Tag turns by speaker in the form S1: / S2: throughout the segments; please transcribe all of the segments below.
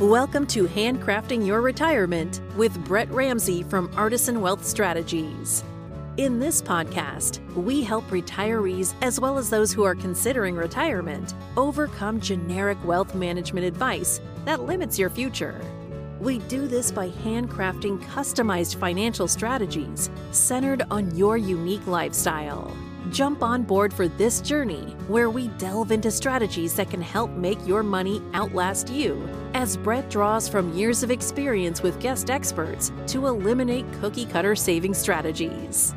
S1: Welcome to Handcrafting Your Retirement with Brett Ramsey from Artisan Wealth Strategies. In this podcast, we help retirees as well as those who are considering retirement overcome generic wealth management advice that limits your future. We do this by handcrafting customized financial strategies centered on your unique lifestyle. Jump on board for this journey where we delve into strategies that can help make your money outlast you as Brett draws from years of experience with guest experts to eliminate cookie cutter saving strategies.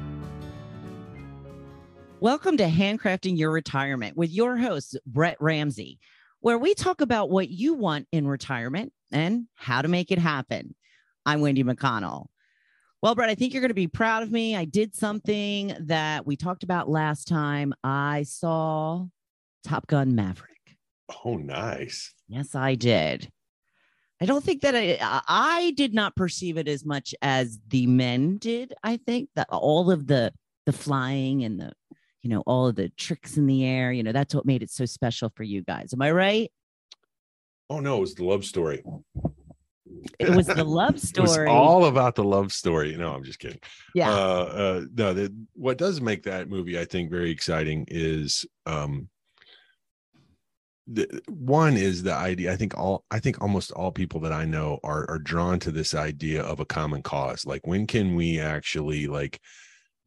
S2: Welcome to Handcrafting Your Retirement with your host, Brett Ramsey, where we talk about what you want in retirement and how to make it happen. I'm Wendy McConnell. Well, Brett, I think you're going to be proud of me. I did something that we talked about last time. I saw Top Gun Maverick.
S3: Oh, nice.
S2: Yes, I did. I don't think that I, I did not perceive it as much as the men did. I think that all of the the flying and the you know, all of the tricks in the air. You know, that's what made it so special for you guys. Am I right?
S3: Oh no, it was the love story.
S2: It was the love story.
S3: all about the love story. No, I'm just kidding.
S2: Yeah.
S3: Uh, uh, no, the, what does make that movie, I think, very exciting is um, the, one is the idea. I think all, I think almost all people that I know are are drawn to this idea of a common cause. Like, when can we actually like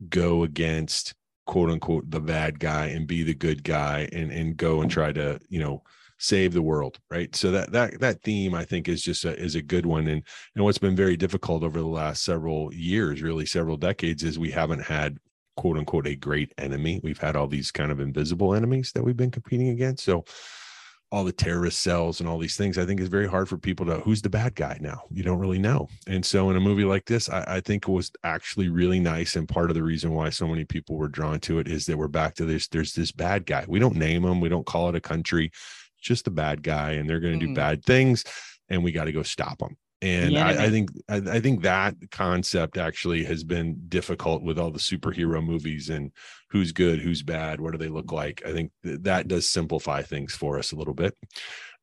S3: go against quote unquote the bad guy and be the good guy and and go and try to you know save the world right so that that that theme i think is just a, is a good one and and what's been very difficult over the last several years really several decades is we haven't had quote unquote a great enemy we've had all these kind of invisible enemies that we've been competing against so all the terrorist cells and all these things, I think is very hard for people to who's the bad guy now. You don't really know. And so in a movie like this, I, I, think it was actually really nice. And part of the reason why so many people were drawn to it is that we're back to this. There's this bad guy. We don't name him, we don't call it a country, just a bad guy, and they're going to mm. do bad things, and we got to go stop them and yeah, I, I, think I, I, think that concept actually has been difficult with all the superhero movies and who's good who's bad what do they look like? I think th- that does simplify things for us a little bit.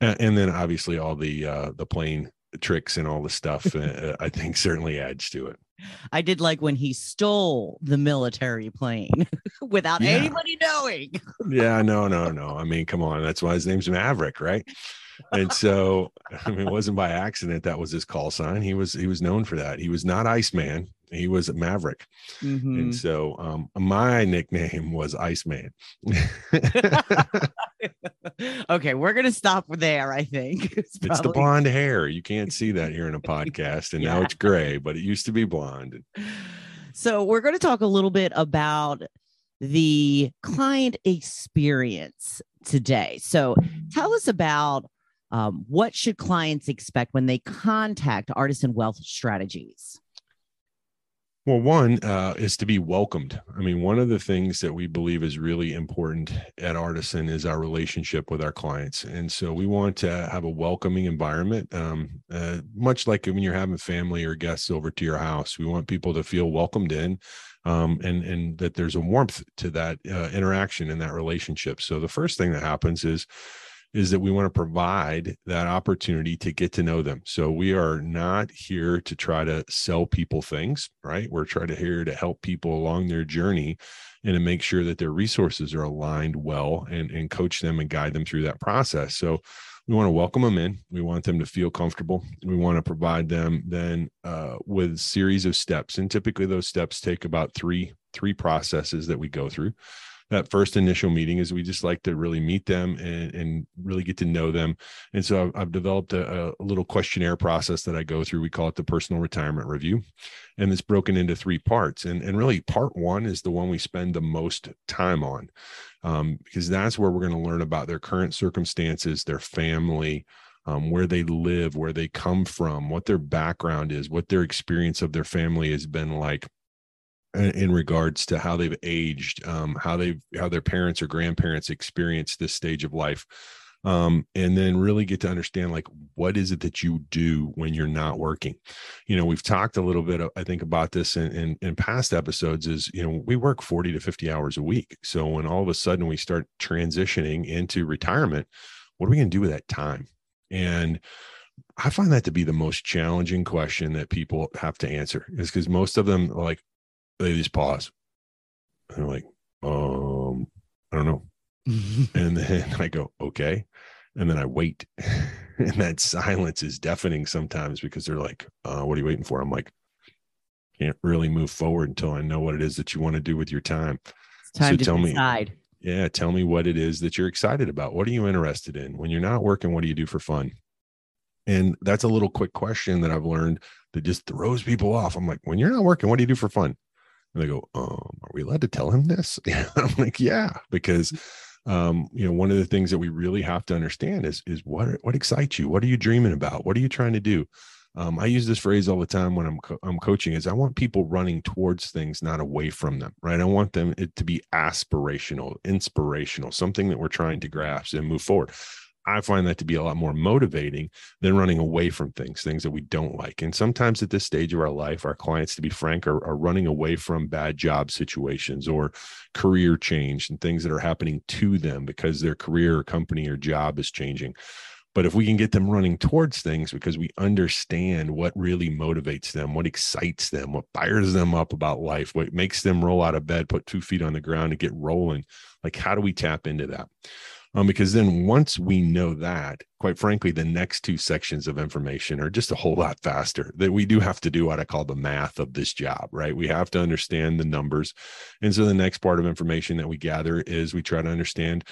S3: And, and then obviously all the uh the plane tricks and all the stuff uh, i think certainly adds to it
S2: i did like when he stole the military plane without yeah. anybody knowing
S3: yeah no no no i mean come on that's why his name's maverick right and so I mean, it wasn't by accident that was his call sign. He was he was known for that. He was not Iceman. He was Maverick. Mm-hmm. And so um, my nickname was Iceman.
S2: Okay, we're gonna stop there. I think
S3: it's, probably... it's, the blonde hair. You can't see that here in a podcast, and yeah. now it's gray, but it used to be blonde.
S2: So we're going to talk a little bit about the client experience today. So tell us about um, what should clients expect when they contact Artisan Wealth Strategies?
S3: Well, one uh, is to be welcomed. I mean, one of the things that we believe is really important at Artisan is our relationship with our clients. And so we want to have a welcoming environment, um, uh, much like when you're having family or guests over to your house. We want people to feel welcomed in um, and, and that there's a warmth to that uh, interaction and that relationship. So the first thing that happens is, is that we want to provide that opportunity to get to know them. So we are not here to try to sell people things, right? We're trying to here to help people along their journey and to make sure that their resources are aligned well and, and coach them and guide them through that process. So we want to welcome them in. We want them to feel comfortable. We want to provide them then uh, with series of steps, and typically those steps take about three three processes that we go through that first initial meeting is we just like to really meet them and, and really get to know them. And so I've, I've developed a, a, little questionnaire process that I go through. We call it the personal retirement review. And it's broken into three parts. And, and really, part one is the one we spend the most time on um, because that's where we're going to learn about their current circumstances, their family. Um, where they live, where they come from, what their background is, what their experience of their family has been like, in regards to how they've aged, um, how they how their parents or grandparents experienced this stage of life, um, and then really get to understand like what is it that you do when you're not working. You know, we've talked a little bit, I think, about this in, in, in past episodes. Is you know we work forty to fifty hours a week, so when all of a sudden we start transitioning into retirement, what are we going to do with that time? And I find that to be the most challenging question that people have to answer is because most of them like they just pause. And they're like, um, I don't know. and then I go, okay. And then I wait. and that silence is deafening sometimes because they're like, uh, what are you waiting for? I'm like, can't really move forward until I know what it is that you want to do with your time.
S2: It's time so to tell decide.
S3: Me, yeah, tell me what it is that you're excited about. What are you interested in? When you're not working, what do you do for fun? And that's a little quick question that I've learned that just throws people off. I'm like, when you're not working, what do you do for fun? And they go, um, are we allowed to tell him this? I'm like, yeah, because um, you know, one of the things that we really have to understand is is what what excites you? What are you dreaming about? What are you trying to do? Um, I use this phrase all the time when I'm co- I'm coaching. Is I want people running towards things, not away from them. Right? I want them it to be aspirational, inspirational, something that we're trying to grasp and move forward. I find that to be a lot more motivating than running away from things, things that we don't like. And sometimes at this stage of our life, our clients, to be frank, are, are running away from bad job situations or career change and things that are happening to them because their career or company or job is changing. But if we can get them running towards things because we understand what really motivates them, what excites them, what fires them up about life, what makes them roll out of bed, put two feet on the ground and get rolling, like how do we tap into that? Um, because then once we know that, quite frankly, the next two sections of information are just a whole lot faster. That we do have to do what I call the math of this job, right? We have to understand the numbers. And so the next part of information that we gather is we try to understand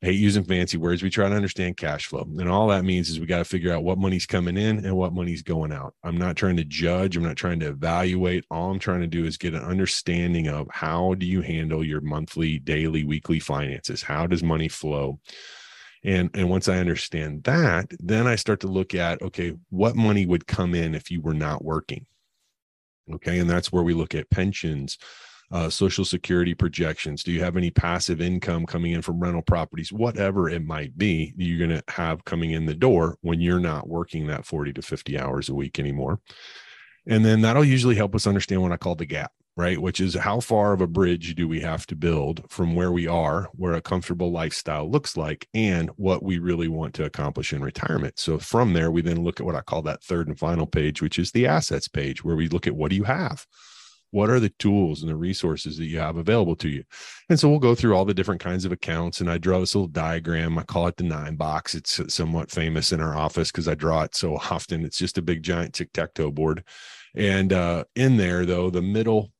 S3: hate using fancy words. We try to understand cash flow. And all that means is we got to figure out what money's coming in and what money's going out. I'm not trying to judge, I'm not trying to evaluate. All I'm trying to do is get an understanding of how do you handle your monthly, daily, weekly finances? How does money flow? And, and once I understand that, then I start to look at okay, what money would come in if you were not working? Okay. And that's where we look at pensions, uh, social security projections? Do you have any passive income coming in from rental properties? Whatever it might be you're going to have coming in the door when you're not working that 40 to 50 hours a week anymore. And then that'll usually help us understand what i call the gap right? Which is how far of a bridge do we have to build from where we are where a comfortable lifestyle looks like and what we really want to accomplish in retirement? So from there we then look at what i call that third and final page which is the assets page where we look at what do you have what are the tools and the resources that you have available to you? And so we'll go through all the different kinds of accounts and i draw this little diagram. I call it the nine box. It's somewhat famous in our office because i draw it so often. It's just a big giant tic-tac-toe board. And uh, in there though the middle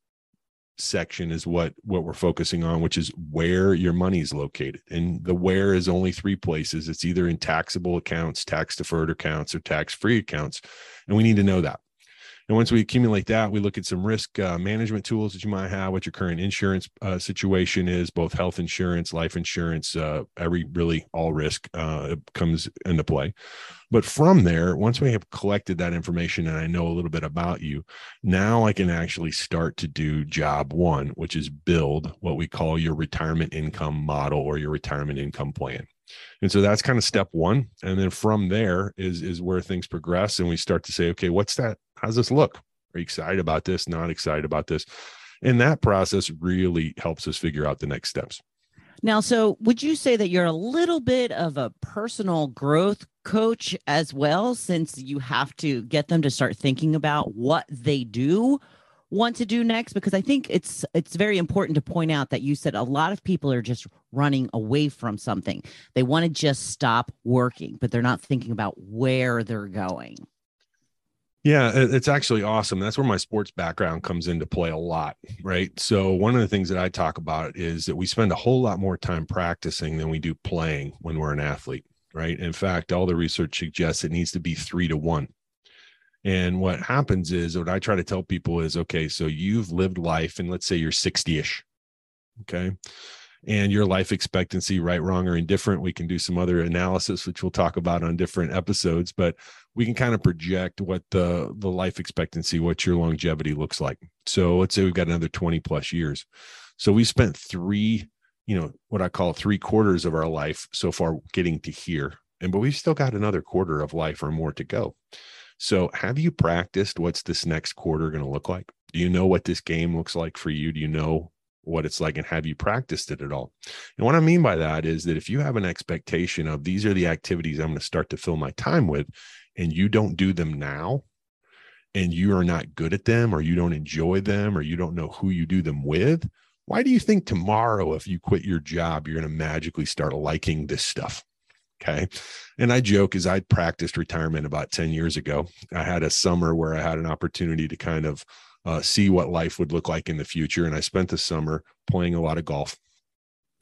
S3: section is what what we're focusing on which is where your money is located. And the where is only three places. It's either in taxable accounts tax deferred accounts or tax free accounts. And we need to know that and once we accumulate that, we look at some risk uh, management tools that you might have, what your current insurance uh, situation is, both health insurance, life insurance, uh, every really all risk uh, comes into play. But from there, once we have collected that information and I know a little bit about you, now I can actually start to do job one, which is build what we call your retirement income model or your retirement income plan and so that's kind of step one. And then from there is is where things progress and we start to say okay what's that? How's this look? Are you excited about this? Not excited about this? And that process really helps us figure out the next steps.
S2: Now so would you say that you're a little bit of a personal growth coach as well since you have to get them to start thinking about what they do want to do next because i think it's it's very important to point out that you said a lot of people are just running away from something. They want to just stop working but they're not thinking about where they're going.
S3: Yeah it's actually awesome. That's where my sports background comes into play a lot right? So one of the things that i talk about is that we spend a whole lot more time practicing than we do playing when we're an athlete right? In fact all the research suggests it needs to be three to one and what happens is what I try to tell people is okay, so you've lived life, and let's say you're 60 ish. Okay. And your life expectancy, right, wrong, or indifferent. We can do some other analysis, which we'll talk about on different episodes, but we can kind of project what the, the life expectancy, what your longevity looks like. So let's say we've got another 20 plus years. So we spent three, you know, what I call three quarters of our life so far getting to here. And but we've still got another quarter of life or more to go. So, have you practiced what's this next quarter going to look like? Do you know what this game looks like for you? Do you know what it's like and have you practiced it at all? And what I mean by that is that if you have an expectation of these are the activities I'm going to start to fill my time with, and you don't do them now, and you are not good at them, or you don't enjoy them, or you don't know who you do them with, why do you think tomorrow, if you quit your job, you're going to magically start liking this stuff? Okay. And I joke as I practiced retirement about 10 years ago. I had a summer where I had an opportunity to kind of uh, see what life would look like in the future. And I spent the summer playing a lot of golf.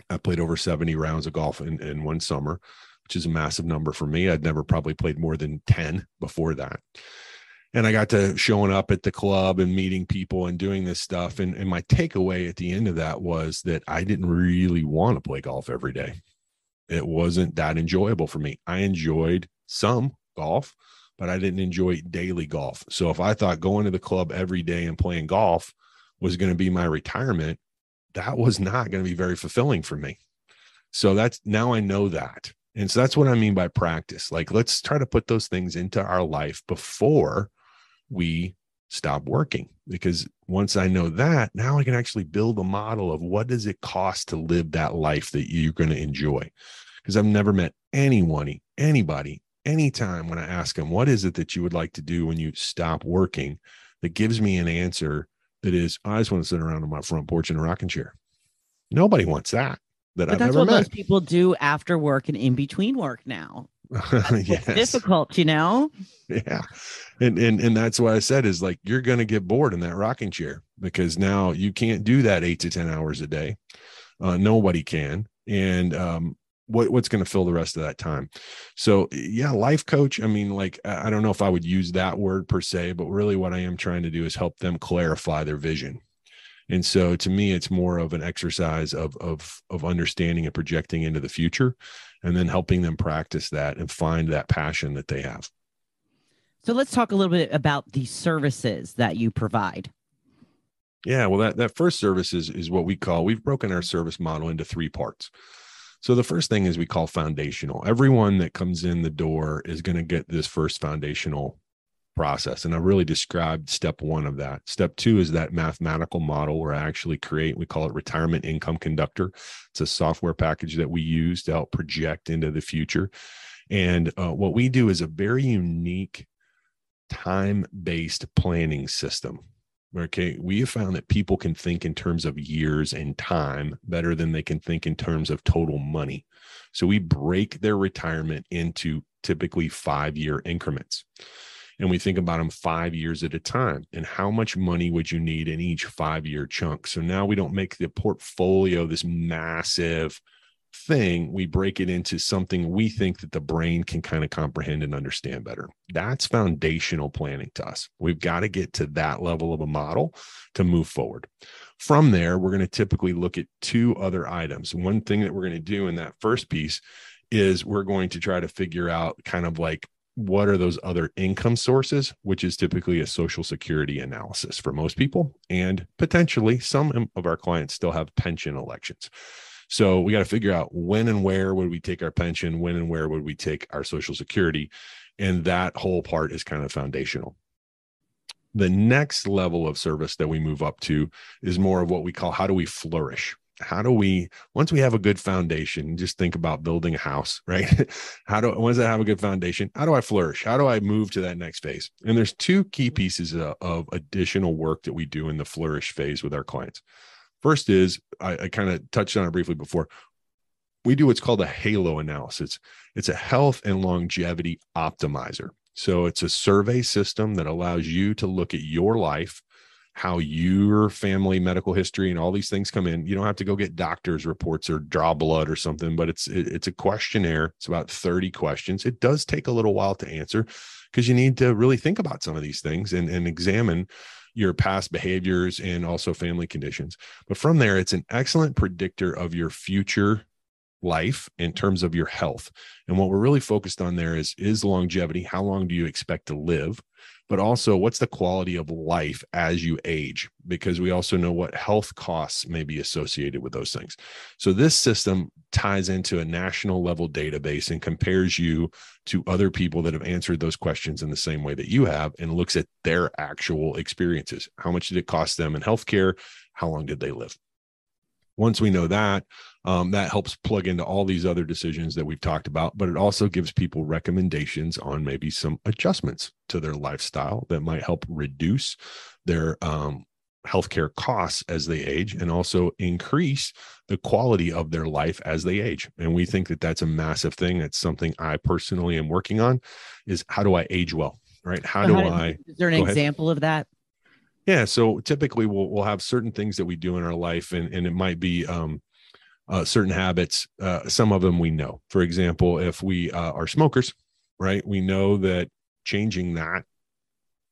S3: I played over 70 rounds of golf in, in one summer, which is a massive number for me. I'd never probably played more than 10 before that. And I got to showing up at the club and meeting people and doing this stuff. And, and my takeaway at the end of that was that I didn't really want to play golf every day. It wasn't that enjoyable for me. I enjoyed some golf, but I didn't enjoy daily golf. So if I thought going to the club every day and playing golf was going to be my retirement, that was not going to be very fulfilling for me. So that's now I know that. And so that's what I mean by practice. Like, let's try to put those things into our life before we stop working. Because once I know that, now I can actually build a model of what does it cost to live that life that you're going to enjoy. Because I've never met anyone, anybody anytime when I ask them, what is it that you would like to do when you stop working, that gives me an answer that is, I just want to sit around on my front porch in a rocking chair. Nobody wants that. That
S2: but
S3: I've
S2: that's what
S3: met.
S2: most people do after work and in between work now.
S3: yes.
S2: It's difficult, you know?
S3: Yeah. And, and and that's why I said is like you're gonna get bored in that rocking chair because now you can't do that eight to ten hours a day. Uh, nobody can. And um, what what's going to fill the rest of that time so yeah life coach i mean like i don't know if i would use that word per se but really what i am trying to do is help them clarify their vision and so to me it's more of an exercise of of of understanding and projecting into the future and then helping them practice that and find that passion that they have
S2: So let's talk a little bit about the services that you provide.
S3: yeah well that that first service is is what we call we've broken our service model into three parts so the first thing is we call foundational. Everyone that comes in the door is going to get this first foundational process. And I really described step one of that. Step two is that mathematical model where I actually create, we call it retirement income conductor. It's a software package that we use to help project into the future. And uh, what we do is a very unique time based planning system Okay. We have found that people can think in terms of years and time better than they can think in terms of total money. So we break their retirement into typically five year increments. And we think about them five years at a time. And how much money would you need in each five year chunk? So now we don't make the portfolio this massive thing, we break it into something we think that the brain can kind of comprehend and understand better. That's foundational planning to us. We've got to get to that level of a model to move forward. From there, we're going to typically look at two other items. One thing that we're going to do in that first piece is we're going to try to figure out kind of like what are those other income sources, which is typically a social security analysis for most people. And potentially some of our clients still have pension elections. So we got to figure out when and where would we take our pension, when and where would we take our social security. And that whole part is kind of foundational. The next level of service that we move up to is more of what we call how do we flourish? How do we, once we have a good foundation, just think about building a house, right? How do, once I have a good foundation, how do I flourish? How do I move to that next phase? And there's two key pieces of, of additional work that we do in the flourish phase with our clients. First is I, I kind of touched on it briefly before. We do what's called a halo analysis. It's a health and longevity optimizer. So it's a survey system that allows you to look at your life, how your family medical history and all these things come in. You don't have to go get doctor's reports or draw blood or something, but it's it, it's a questionnaire. It's about 30 questions. It does take a little while to answer because you need to really think about some of these things and, and examine your past behaviors and also family conditions. But from there, it's an excellent predictor of your future life in terms of your health. And what we're really focused on there is is longevity, how long do you expect to live? But also what's the quality of life as you age because we also know what health costs may be associated with those things. So this system ties into a national level database and compares you to other people that have answered those questions in the same way that you have and looks at their actual experiences. How much did it cost them in healthcare? How long did they live? Once we know that, um, that helps plug into all these other decisions that we've talked about, but it also gives people recommendations on maybe some adjustments to their lifestyle that might help reduce their um, healthcare costs as they age and also increase the quality of their life as they age. And we think that that's a massive thing. That's something i personally am working on is how do i age well right? How do i
S2: is there an example ahead. of that?
S3: Yeah so typically we'll, we'll have certain things that we do in our life and, and it might be um, uh, certain habits uh, some of them we know. For example if we uh, are smokers right we know that changing that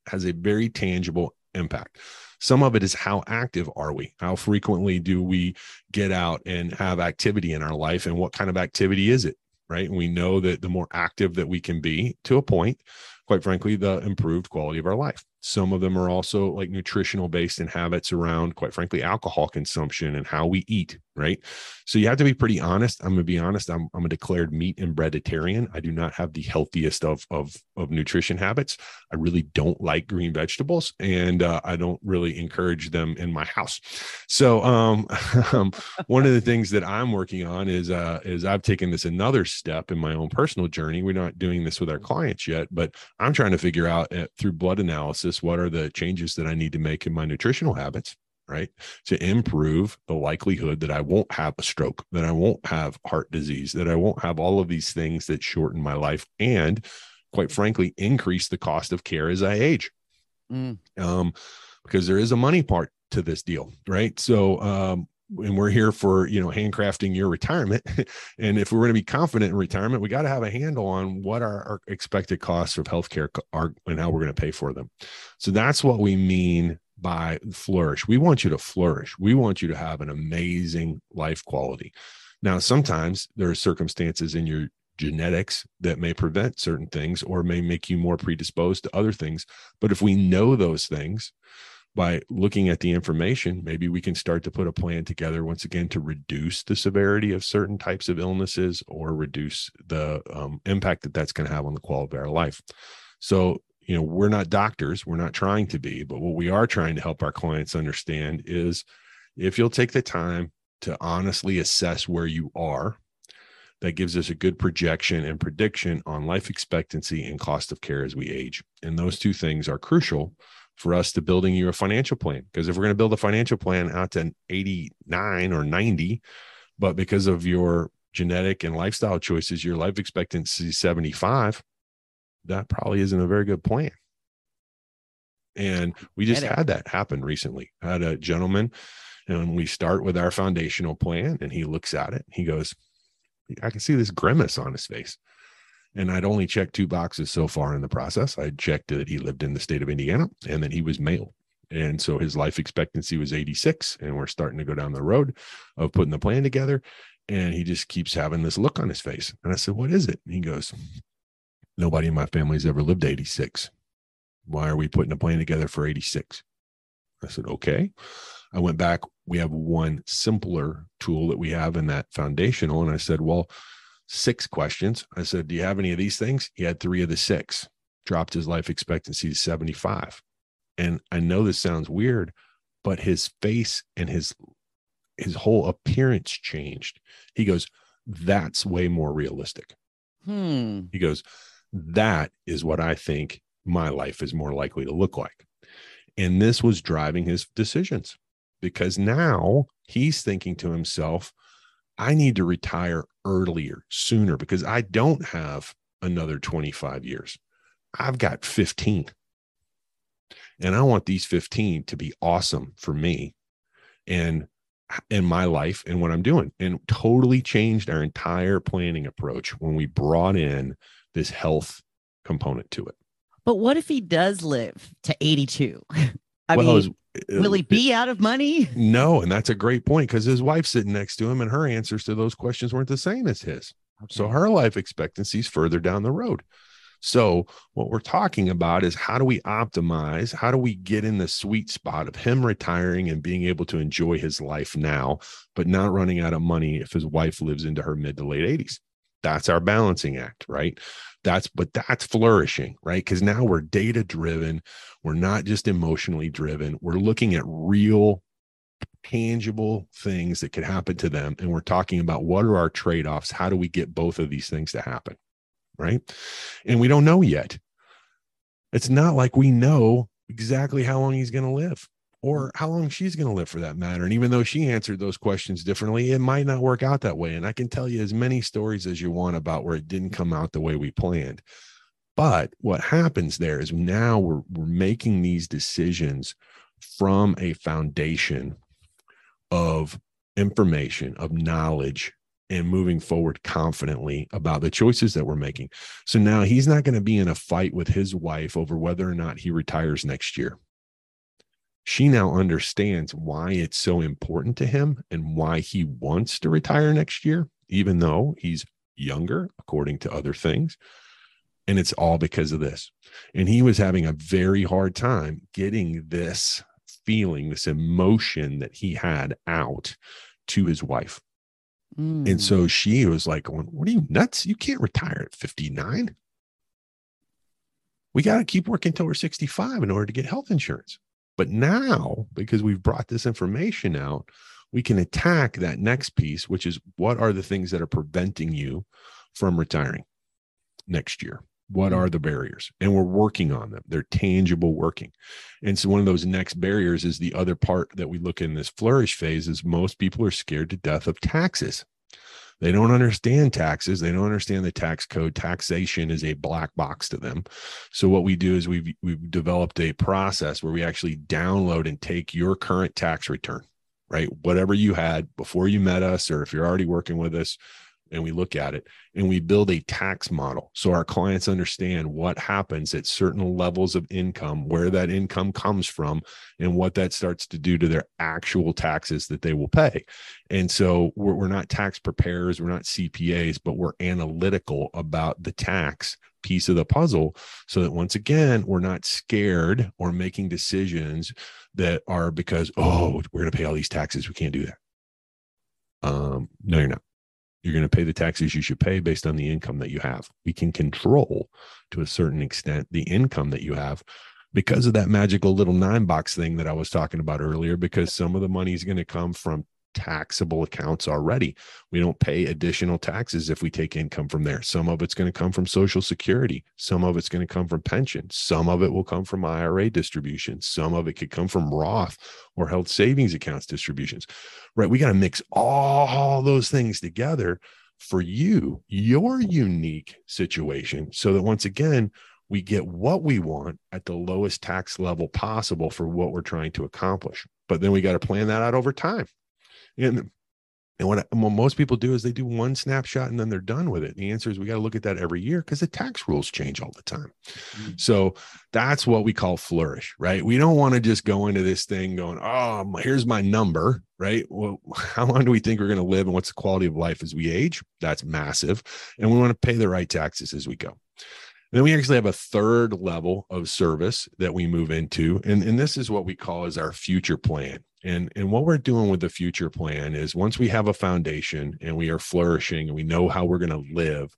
S3: has a very tangible impact some of it is how active are we? How frequently do we get out and have activity in our life? And what kind of activity is it? Right. And we know that the more active that we can be to a point, quite frankly, the improved quality of our life. Some of them are also like nutritional based and habits around, quite frankly, alcohol consumption and how we eat. Right. So you have to be pretty honest. I'm to be honest. I'm, I'm a declared meat and breaditarian. I do not have the healthiest of, of, of nutrition habits. I really don't like green vegetables and uh, I don't really encourage them in my house. So um, um, one of the things that I'm working on is, uh, is I've taken this another step in my own personal journey. We're not doing this with our clients yet, but I'm trying to figure out uh, through blood analysis what are the changes that I need to make in my nutritional habits, right? To improve the likelihood that I won't have a stroke, that I won't have heart disease, that I won't have all of these things that shorten my life and, quite frankly, increase the cost of care as I age. Mm. Um, because there is a money part to this deal, right? So, um, and we're here for you know handcrafting your retirement. And if we're going to be confident in retirement we got to have a handle on what our, our expected costs of healthcare are and how we're going to pay for them. So that's what we mean by flourish. We want you to flourish. We want you to have an amazing life quality. Now sometimes there are circumstances in your genetics that may prevent certain things or may make you more predisposed to other things. But if we know those things by looking at the information, maybe we can start to put a plan together once again to reduce the severity of certain types of illnesses or reduce the um, impact that that's going to have on the quality of our life. So, you know, we're not doctors, we're not trying to be, but what we are trying to help our clients understand is if you'll take the time to honestly assess where you are, that gives us a good projection and prediction on life expectancy and cost of care as we age. And those two things are crucial for us to building you a financial plan. Because if we're going to build a financial plan out to 89 or 90, but because of your genetic and lifestyle choices, your life expectancy is 75, that probably isn't a very good plan. And we just had that happen recently. I had a gentleman, and we start with our foundational plan, and he looks at it. He goes, I can see this grimace on his face and I'd only checked two boxes so far in the process. I checked that he lived in the state of Indiana and that he was male. And so his life expectancy was 86. And we're starting to go down the road of putting the plan together. And he just keeps having this look on his face. And I said, What is it? And he goes, Nobody in my family's ever lived 86. Why are we putting a plan together for 86? I said, Okay. I went back. We have one simpler tool that we have in that foundational. And I said, Well, six questions. I said, Do you have any of these things? He had three of the six, dropped his life expectancy to 75. And I know this sounds weird, but his face and his his whole appearance changed. He goes, That's way more realistic. Hmm. He goes, That is what I think my life is more likely to look like. And this was driving his decisions because now he's thinking to himself, I need to retire earlier, sooner, because I don't have another 25 years. I've got 15. And I want these 15 to be awesome for me and in my life and what I'm doing. And totally changed our entire planning approach when we brought in this health component to it.
S2: But what if he does live to 82? I well, mean, uh, Will he be out of money?
S3: No, and that's a great point because his wife's sitting next to him, and her answers to those questions weren't the same as his. Okay. So her life expectancy is further down the road. So what we're talking about is how do we optimize? How do we get in the sweet spot of him retiring and being able to enjoy his life now, but not running out of money if his wife lives into her mid to late 80s? That's our balancing act, right? That's but that's flourishing, right? Because now we're data driven. We're not just emotionally driven. We're looking at real tangible things that could happen to them. And we're talking about what are our trade offs? How do we get both of these things to happen? Right. And we don't know yet. It's not like we know exactly how long he's going to live or mm. how long she's going to live for that matter. And even though she answered those questions differently, it might not work out that way. And I can tell you as many stories as you want about where it didn't come out the way we planned. But what happens there is now we're, we're making these decisions from a foundation of information, of knowledge, and moving forward confidently about the choices that we're making. So now he's not going to be in a fight with his wife over whether or not he retires next year. She now understands why it's so important to him and why he wants to retire next year, even though he's younger, according to other things. And it's all because of this. And he was having a very hard time getting this feeling, this emotion that he had out to his wife. Mm. And so she was like, What are you nuts? You can't retire at 59. We got to keep working until we're 65 in order to get health insurance. But now, because we've brought this information out, we can attack that next piece, which is what are the things that are preventing you from retiring next year? What mm. are the barriers? And we're working on them. They're tangible working. And so one of those next barriers is the other part that we look in this flourish phase is most people are scared to death of taxes. They don't understand taxes. They don't understand the tax code. Taxation is a black box to them. So what we do is we've we've developed a process where we actually download and take your current tax return, right? Whatever you had before you met us, or if you're already working with us, and we look at it and we build a tax model so our clients understand what happens at certain levels of income, where that income comes from, and what that starts to do to their actual taxes that they will pay. And so we're, we're not tax preparers, we're not CPAs, but we're analytical about the tax piece of the puzzle so that once again, we're not scared or making decisions that are because, oh, we're going to pay all these taxes. We can't do that. Um, no, you're not you're going to pay the taxes you should pay based on the income that you have. We can control to a certain extent the income that you have because of that magical little nine box thing that I was talking about earlier, because some of the money is going to come from taxable accounts already. We don't pay additional taxes if we take income from there. Some of it's going to come from Social Security. Some of it's going to come from pension. Some of it will come from IRA distributions. Some of it could come from Roth or health savings accounts distributions, right? We got to mix all those things together for you, your unique situation, so that once again, we get what we want at the lowest tax level possible for what we're trying to accomplish. But then we got to plan that out over time. And and what, what, most people do is they do one snapshot and then they're done with it. The answer is we got to look at that every year because the tax rules change all the time. Mm-hmm. So that's what we call flourish, right? We don't want to just go into this thing going, oh, here's my number, right? Well, how long do we think we're going to live and what's the quality of life as we age? That's massive. And we want to pay the right taxes as we go. And then we actually have a third level of service that we move into. And, and this is what we call as our future plan. And, and what we're doing with the future plan is once we have a foundation and we are flourishing and we know how we're going to live,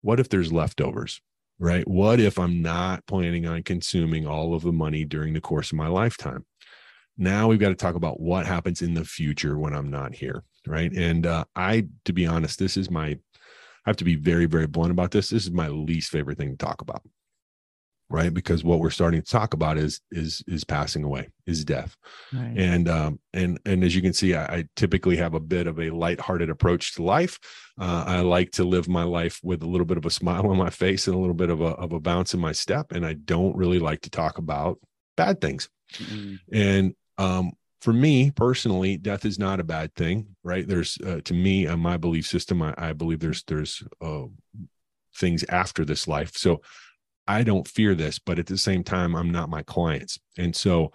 S3: what if there's leftovers? Right? What if I'm not planning on consuming all of the money during the course of my lifetime? Now we've got to talk about what happens in the future when I'm not here. Right. And uh, I, to be honest, this is my, I have to be very, very blunt about this. This is my least favorite thing to talk about right? Because what we're starting to talk about is is is passing away is death. Right. and um and and as you can see I, I, typically have a bit of a lighthearted approach to life. Uh, i like to live my life with a little bit of a smile on my face and a little bit of a, of a bounce in my step and i don't really like to talk about bad things. Mm-hmm. and um for me personally death is not a bad thing right? There's uh, to me on my belief system i, I believe there's there's uh, things after this life. So I don't fear this, but at the same time, I'm not my clients. And so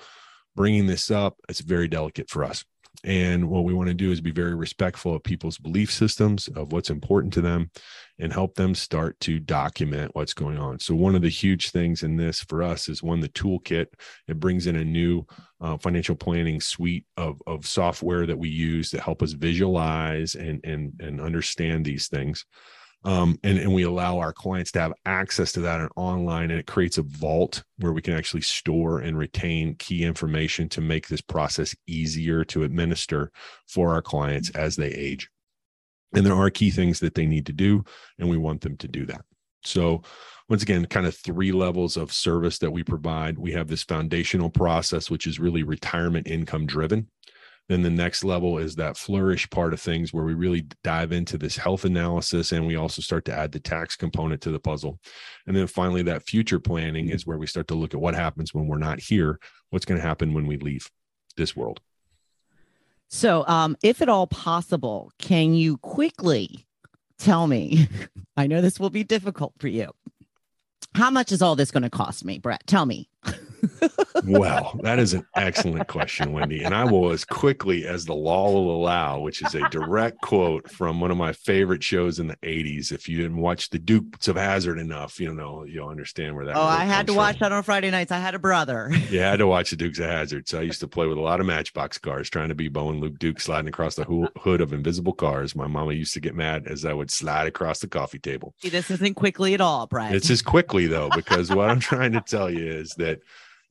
S3: bringing this up, it's very delicate for us. And what we want to do is be very respectful of people's belief systems, of what's important to them, and help them start to document what's going on. So, one of the huge things in this for us is one, the toolkit. It brings in a new uh, financial planning suite of, of software that we use to help us visualize and, and, and understand these things. Um, and, and we allow our clients to have access to that and online, and it creates a vault where we can actually store and retain key information to make this process easier to administer for our clients as they age. And there are key things that they need to do, and we want them to do that. So, once again, kind of three levels of service that we provide. We have this foundational process, which is really retirement income driven. Then the next level is that flourish part of things where we really dive into this health analysis and we also start to add the tax component to the puzzle. And then finally, that future planning is where we start to look at what happens when we're not here, what's going to happen when we leave this world.
S2: So, um, if at all possible, can you quickly tell me? I know this will be difficult for you. How much is all this going to cost me, Brett? Tell me.
S3: well, that is an excellent question, Wendy. And I will, as quickly as the law will allow, which is a direct quote from one of my favorite shows in the 80s. If you didn't watch The Dukes of Hazzard enough, you know, you'll understand where that
S2: Oh, I had to watch that on Friday nights. I had a brother.
S3: You had to watch The Dukes of Hazzard. So I used to play with a lot of matchbox cars, trying to be Bo and Luke Duke sliding across the hood of invisible cars. My mama used to get mad as I would slide across the coffee table.
S2: See, this isn't quickly at all, Brian.
S3: It's just quickly, though, because what I'm trying to tell you is that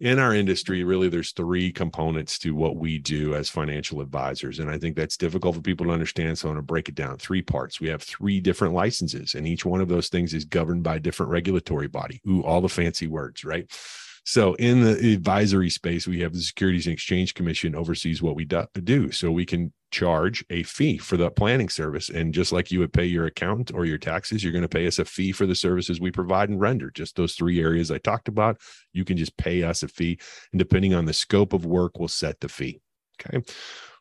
S3: in our industry, really, there's three components to what we do as financial advisors. And I think that's difficult for people to understand. So I'm going to break it down three parts. We have three different licenses, and each one of those things is governed by a different regulatory body. Ooh, all the fancy words, right? So in the advisory space, we have the Securities and Exchange Commission oversees what we do. So we can charge a fee for the planning service. And just like you would pay your accountant or your taxes, you're going to pay us a fee for the services we provide and render. Just those three areas I talked about, you can just pay us a fee. And depending on the scope of work, we'll set the fee. Okay.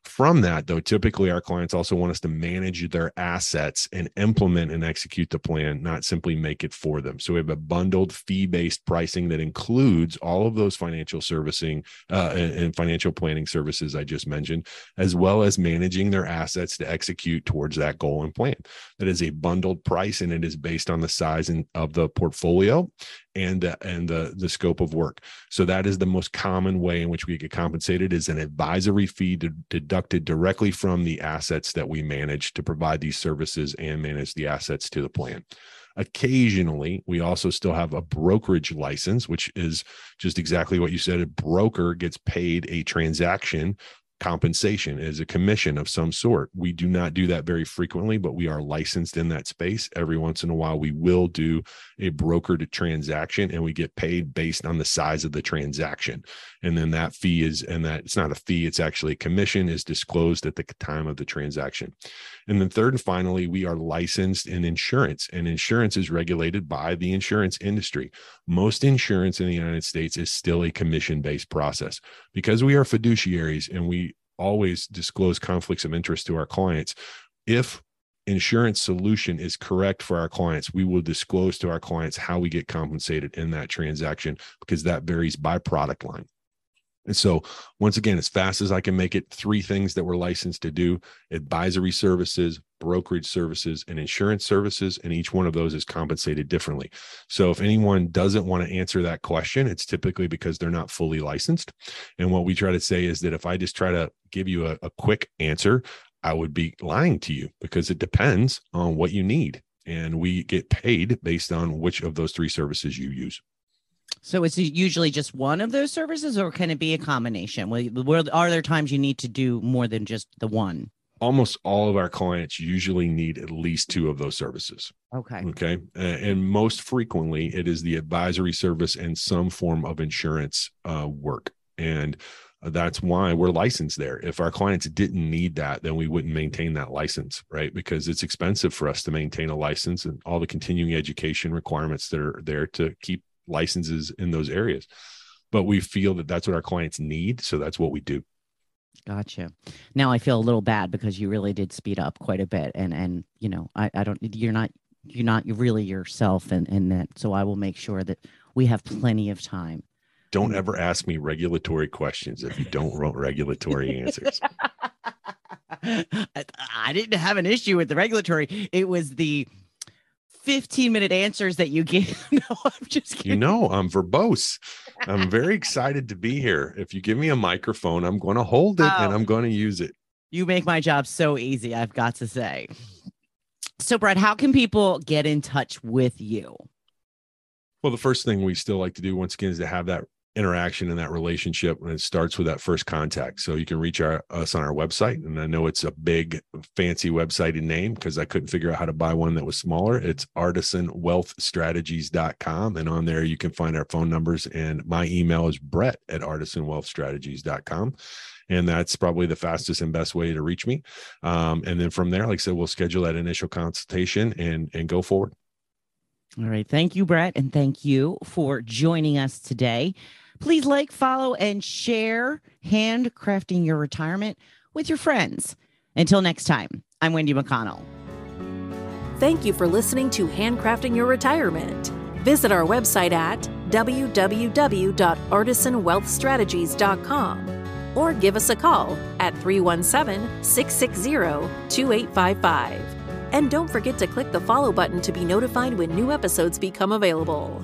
S3: From that, though, typically our clients also want us to manage their assets and implement and execute the plan, not simply make it for them. So we have a bundled fee based pricing that includes all of those financial servicing uh, and, and financial planning services I just mentioned, as well as managing their assets to execute towards that goal and plan. That is a bundled price and it is based on the size and, of the portfolio and uh, and the the scope of work. So that is the most common way in which we get compensated is an advisory fee deducted directly from the assets that we manage to provide these services and manage the assets to the plan. Occasionally, we also still have a brokerage license, which is just exactly what you said. A broker gets paid a transaction compensation is a commission of some sort. We do not do that very frequently, but we are licensed in that space. Every once in a while, we will do a brokered transaction and we get paid based on the size of the transaction. And then that fee is, and that it's not a fee, it's actually a commission is disclosed at the time of the transaction. And then third and finally, we are licensed in insurance, and insurance is regulated by the insurance industry. Most insurance in the United States is still a commission based process because we are fiduciaries and we always disclose conflicts of interest to our clients. If insurance solution is correct for our clients, we will disclose to our clients how we get compensated in that transaction because that varies by product line. And so, once again, as fast as I can make it, three things that we're licensed to do advisory services, brokerage services, and insurance services. And each one of those is compensated differently. So, if anyone doesn't want to answer that question, it's typically because they're not fully licensed. And what we try to say is that if I just try to give you a, a quick answer, I would be lying to you because it depends on what you need. And we get paid based on which of those three services you use.
S2: So it's usually just one of those services, or can it be a combination? Where are there times you need to do more than just the one?
S3: Almost all of our clients usually need at least two of those services.
S2: Okay.
S3: Okay. And most frequently, it is the advisory service and some form of insurance uh, work. And that's why we're licensed there. If our clients didn't need that, then we wouldn't maintain that license, right? Because it's expensive for us to maintain a license and all the continuing education requirements that are there to keep licenses in those areas. But we feel that that's what our clients need. So that's what we do.
S2: Gotcha. Now I feel a little bad because you really did speed up quite a bit. And, and, you know, I, I don't, you're not, you're not really yourself in, in that. So I will make sure that we have plenty of time.
S3: Don't mm. ever ask me regulatory questions if you don't want regulatory answers.
S2: I didn't have an issue with the regulatory. It was the 15 minute answers that you give. no, I'm just kidding.
S3: You know, I'm verbose. I'm very excited to be here. If you give me a microphone, I'm going to hold it oh, and I'm going to use it.
S2: You make my job so easy, I've got to say. So, Brett, how can people get in touch with you?
S3: Well, the first thing we still like to do once again is to have that interaction and that relationship and it starts with that first contact so you can reach our, us on our website and i know it's a big fancy website in name because i couldn't figure out how to buy one that was smaller it's artisanwealthstrategies.com and on there you can find our phone numbers and my email is brett at artisanwealthstrategies.com and that's probably the fastest and best way to reach me um, and then from there like i said we'll schedule that initial consultation and and go forward
S2: all right. Thank you, Brett. And thank you for joining us today. Please like, follow, and share Handcrafting Your Retirement with your friends. Until next time, I'm Wendy McConnell.
S1: Thank you for listening to Handcrafting Your Retirement. Visit our website at www.artisanwealthstrategies.com or give us a call at 317 660 2855. And don't forget to click the follow button to be notified when new episodes become available.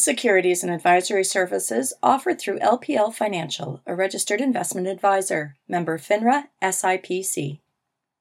S4: Securities and advisory services offered through LPL Financial, a registered investment advisor, member FINRA SIPC.